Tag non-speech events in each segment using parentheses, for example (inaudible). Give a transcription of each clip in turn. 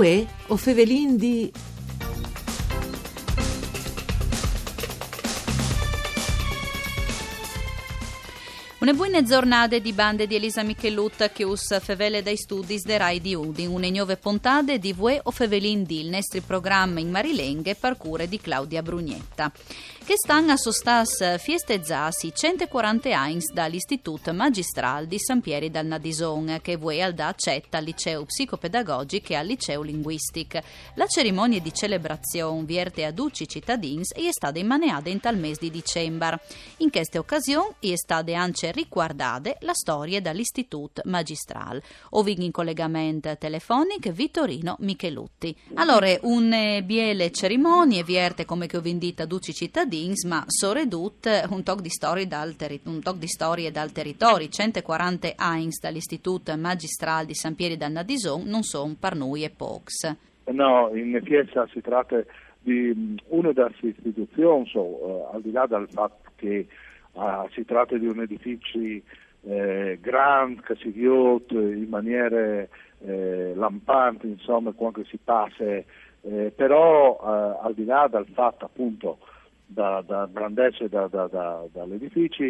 Uè, o fevelin di... Una buona giornata di bande di Elisa Michelut che us fevele dai studi de Rai di Udin, une nuove puntate di Vue o Fevelin di il nostro programma in Marilenghe per cure di Claudia Brugnetta. Che stanno a sostas fiestezzasi 140 anni dall'Istituto Magistral di San Pieri dal Nadison, che Vue al da accetta al liceo psicopedagogico e al liceo linguistic. La cerimonia di celebrazione vierte a duci cittadini e è stata immaneata in tal mese di dicembre. In questa occasione è stata anche riguardata la storia dall'Istituto Magistral. Oving in collegamento telefonico Vittorino Michelutti. Allora, un biele cerimonie vierte come che ho vendita duci cittadini ma soredut un toc di storie dal, di storie dal territorio. 140 Heinz dall'Istituto Magistral di San Pieri dal Nadison non sono per noi e pocs. No, in effetti si tratta di una delle istituzioni, so, uh, al di là del fatto che uh, si tratta di un edificio eh, grande che si chiude in maniera eh, lampante, insomma, quando si passa, eh, però uh, al di là del fatto appunto da, da grandezza da, da, da, dall'edificio,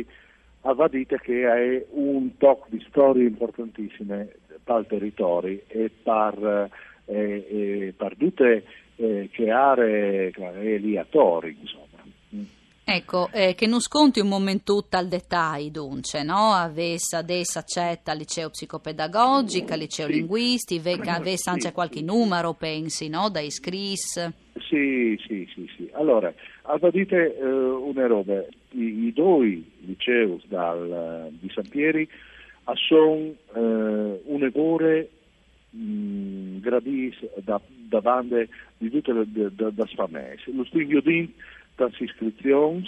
avvadite che è un tocco di storie importantissime per il territorio e per, eh, eh, per tutte eh, che aree eliatori, insomma. Ecco, eh, che non sconti un momento al dettaglio, dunque, no? Avesse adesso accetta liceo psicopedagogico, al liceo sì. linguisti, avesse anche sì, qualche numero, pensi, no? Da iscris. Sì, sì, sì, sì. Allora, avvadite eh, una roba, i, i due licei dal, di San Pieri sono eh, un ore gradis da, da bande di tutte le da, da famiglie. Lo studio di das iscrizioni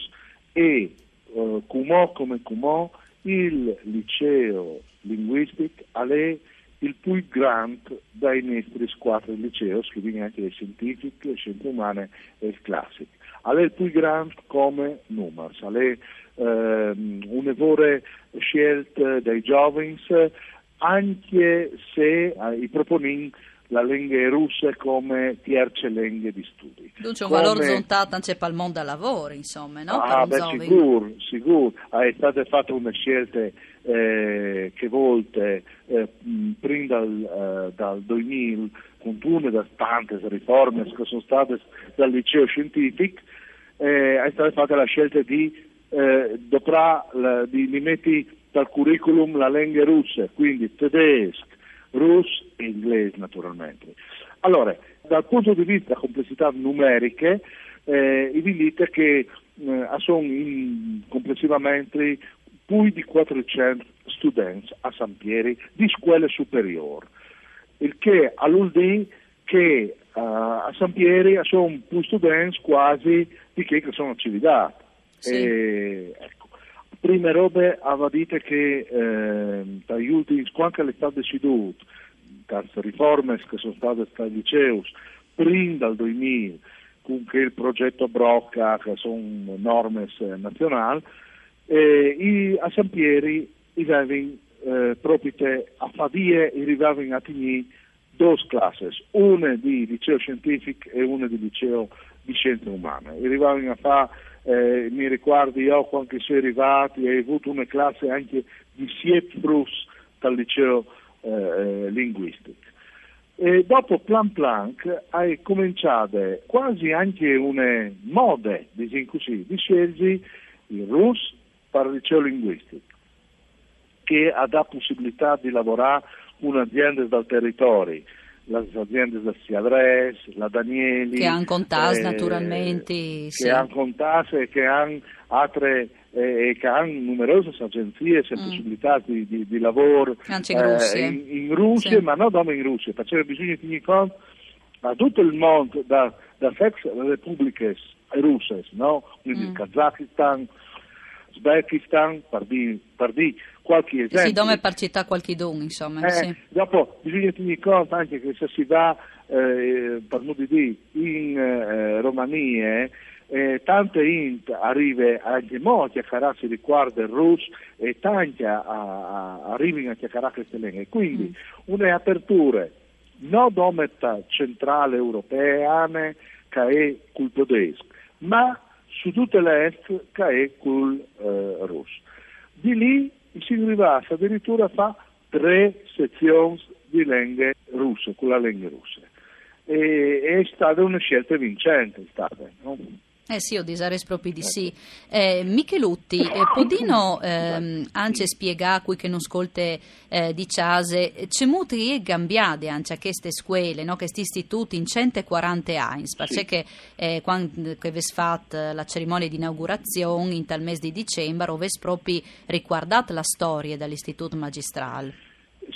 e uh, Cumò come Cumò il liceo linguistico è il più grande dai nostri quattro licei, viene anche le scientifiche, le scienze umane e il classico. È il più grande come numero, è ehm, un'evore scelta dai giovani, anche se eh, i proponenti la lingua russa come terza lingua di studi. Dunque un come... valore orizzontale anche per il mondo del lavoro, insomma, no? Ah, beh, sicuro, sicuro. È stata fatta una scelta eh, che volte eh, prima dal, eh, dal 2000, con una delle tante riforme che sono state dal liceo scientifico, eh, è stata fatta la scelta di, eh, doprà, di, di mettere dal curriculum la lingua russa, quindi tedesco, russo e inglese naturalmente. Allora, dal punto di vista complessità numeriche, eh, vi dite che eh, sono in, complessivamente più di 400 studenti a San Pieri di scuole superiori, il che all'ULD che uh, a San Pieri sono più studenti quasi di che, che sono civiltà. Sì. E, ecco prime robe aveva detto che eh, dagli ultimi, quando è stato deciduto, dalle riforme che sono state dai licei, prima dal 2000, con il progetto Brocca, che sono norme nazionali, eh, a San Pieri avevano eh, proprio a Fadie arrivavano a tenere due classi, una di liceo scientifico e una di liceo di scienze umane. Arrivavano a fare eh, mi ricordo io quando sono arrivati e ho avuto una classe anche di siete frus dal liceo eh, linguistico. E dopo plan plan hai cominciato quasi anche una moda, diciamo così, di scegliere il russo per il liceo linguistico, che ha dato possibilità di lavorare con aziende dal territorio, le aziende del Siadres, la Danieli. Che hanno contas eh, naturalmente. Che sì. hanno contas e che hanno altre eh, che hanno numerose agenzie e mm. possibilità di, di, di, lavoro Anche in Russia, eh, in, in Russia sì. ma non solo in Russia, perché bisogna tenere conto a tutto il mondo, da, da ex repubbliche russe, no? quindi mm. il Kazakistan, Uzbekistan, per dire, qualche esempio. Sì, dove per città qualche don, insomma. Eh, sì. Dopo bisogna tenere conto anche che se si va, eh, per modo di dire, in eh, Romania, eh, tante int arrivano anche mo a chiacchierare riguardo il russo e tante arrivano a chiacchierare queste lingue. Quindi mm. una apertura non dometta centrale europea che è col tedesco, ma su tutte le est che è col eh, russo. Di lì si arriva addirittura a fare tre sezioni di lingue russe, con la lingua russa. E, è stata una scelta vincente, stata, no? Eh sì, ho disares proprio di sì. Eh, Michelutti, eh, Podino eh, anche spiega a cui che non ascolte eh, di Ciase, c'è molti e cambiate anche a queste scuole, no? questi istituti in 140 anni, perché sì. che eh, quando avete fatto la cerimonia di inaugurazione in tal mese di dicembre, avete proprio riguardato la storia dell'istituto magistrale.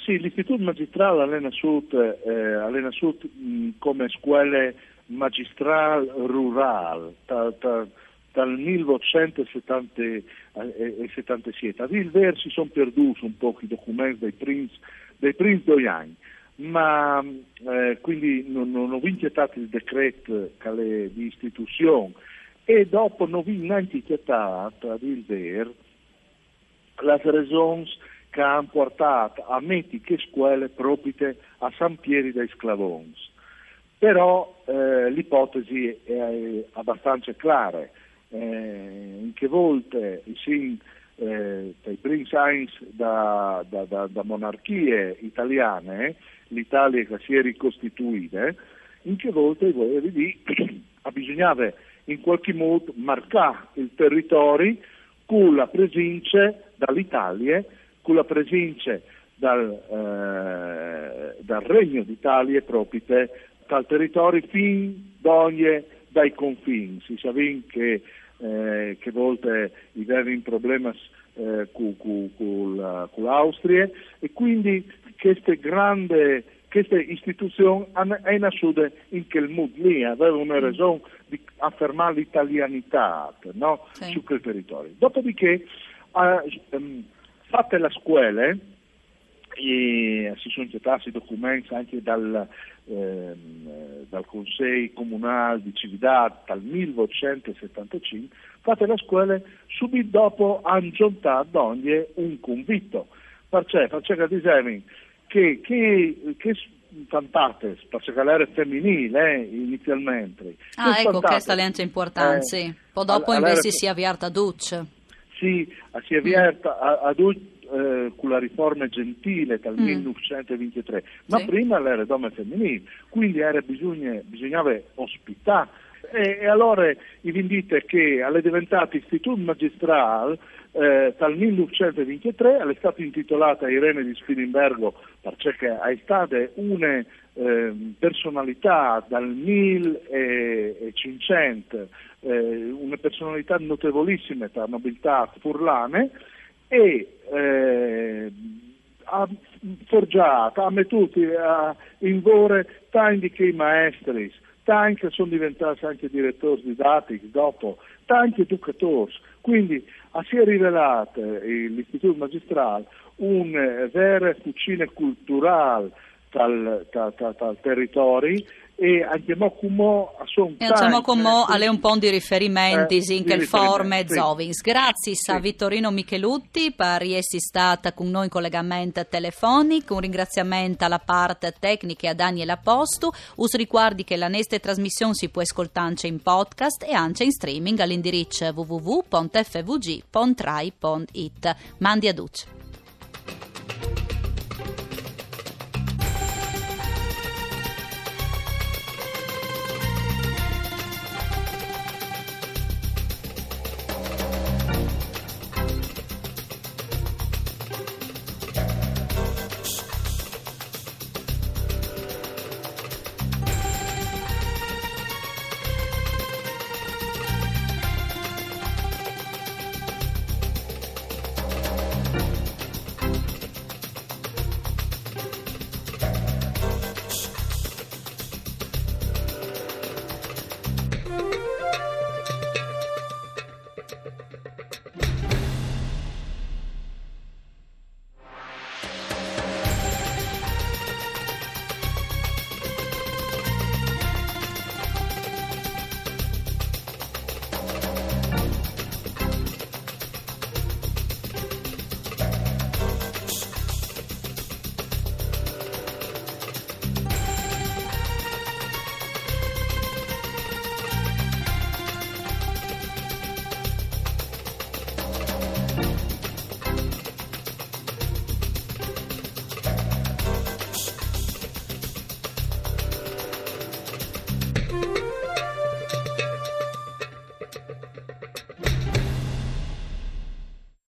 Sì, l'istituto magistrale allena Sud, eh, Sud mh, come scuole magistral rural ta, ta, dal 1877. A Vilver si sono perduti un po' i documenti dei primi dei due anni, ma eh, quindi non, non ho inquietato il decreto di istituzione e dopo non ho neanche inquietato a Vilver le ragioni che hanno portato a mettere che scuole proprie a San Pieri dei Sclavons però eh, l'ipotesi è abbastanza clara, eh, in che volte sì, eh, dai signs da, da, da, da, monarchie italiane, l'Italia che si è ricostituita, in che volte (clears throat) bisognava in qualche modo marcare il territorio con la presenza dall'Italia, con la presenza dal, eh, dal Regno d'Italia proprio dal territorio fin d'ogni dai confini. Si sa che, eh, che volte avevano problemi eh, con, con, con l'Austria e quindi queste grandi queste istituzioni hanno nasciute in quel modo lì, avevano una ragione di affermare l'italianità no? sì. su quel territorio. Dopodiché, eh, fatte le scuole, e si sono gettati documenti anche dal, ehm, dal Consiglio Comunale di Cividad dal 1875, fate la scuola, subito dopo hanno giuntato ogni un convitto. Perché? Perché dicevi che, che, che cantate, perché era femminile eh, inizialmente. Ah, ecco, questa è importante, eh, Poi dopo invece si è avviata a Duce. Sì, si è avviata a, a Duce eh, con la riforma gentile dal mm. 1923, ma sì. prima l'era donna femminile, quindi era bisogna, bisognava ospitare. E, e, allora vi dite che è diventato istituto magistrale eh, dal 1923, è stata intitolata Irene di Spilimbergo perché è stata una eh, personalità dal 1500, eh, una personalità notevolissima tra nobiltà furlane e eh, ha forgiato, ha messo in vore tanti che i maestri, tanti che sono diventati anche direttori didattici dopo, tanti educatori. Quindi si è rivelato eh, l'Istituto Magistrale un vero cucina culturale dal, dal, dal, dal territorio e andiamo con mo sono e andiamo con mo alle un po' di riferimenti eh, in che forme sì. Zovins grazie sì. a Vittorino Michelutti. Per essere stata con noi in collegamento telefonico. Un ringraziamento alla parte tecnica a Daniela Postu. Us ricordi che la nostra trasmissione si può ascoltare anche in podcast e anche in streaming all'indirizzo www.fvg.rai.it mandi a duce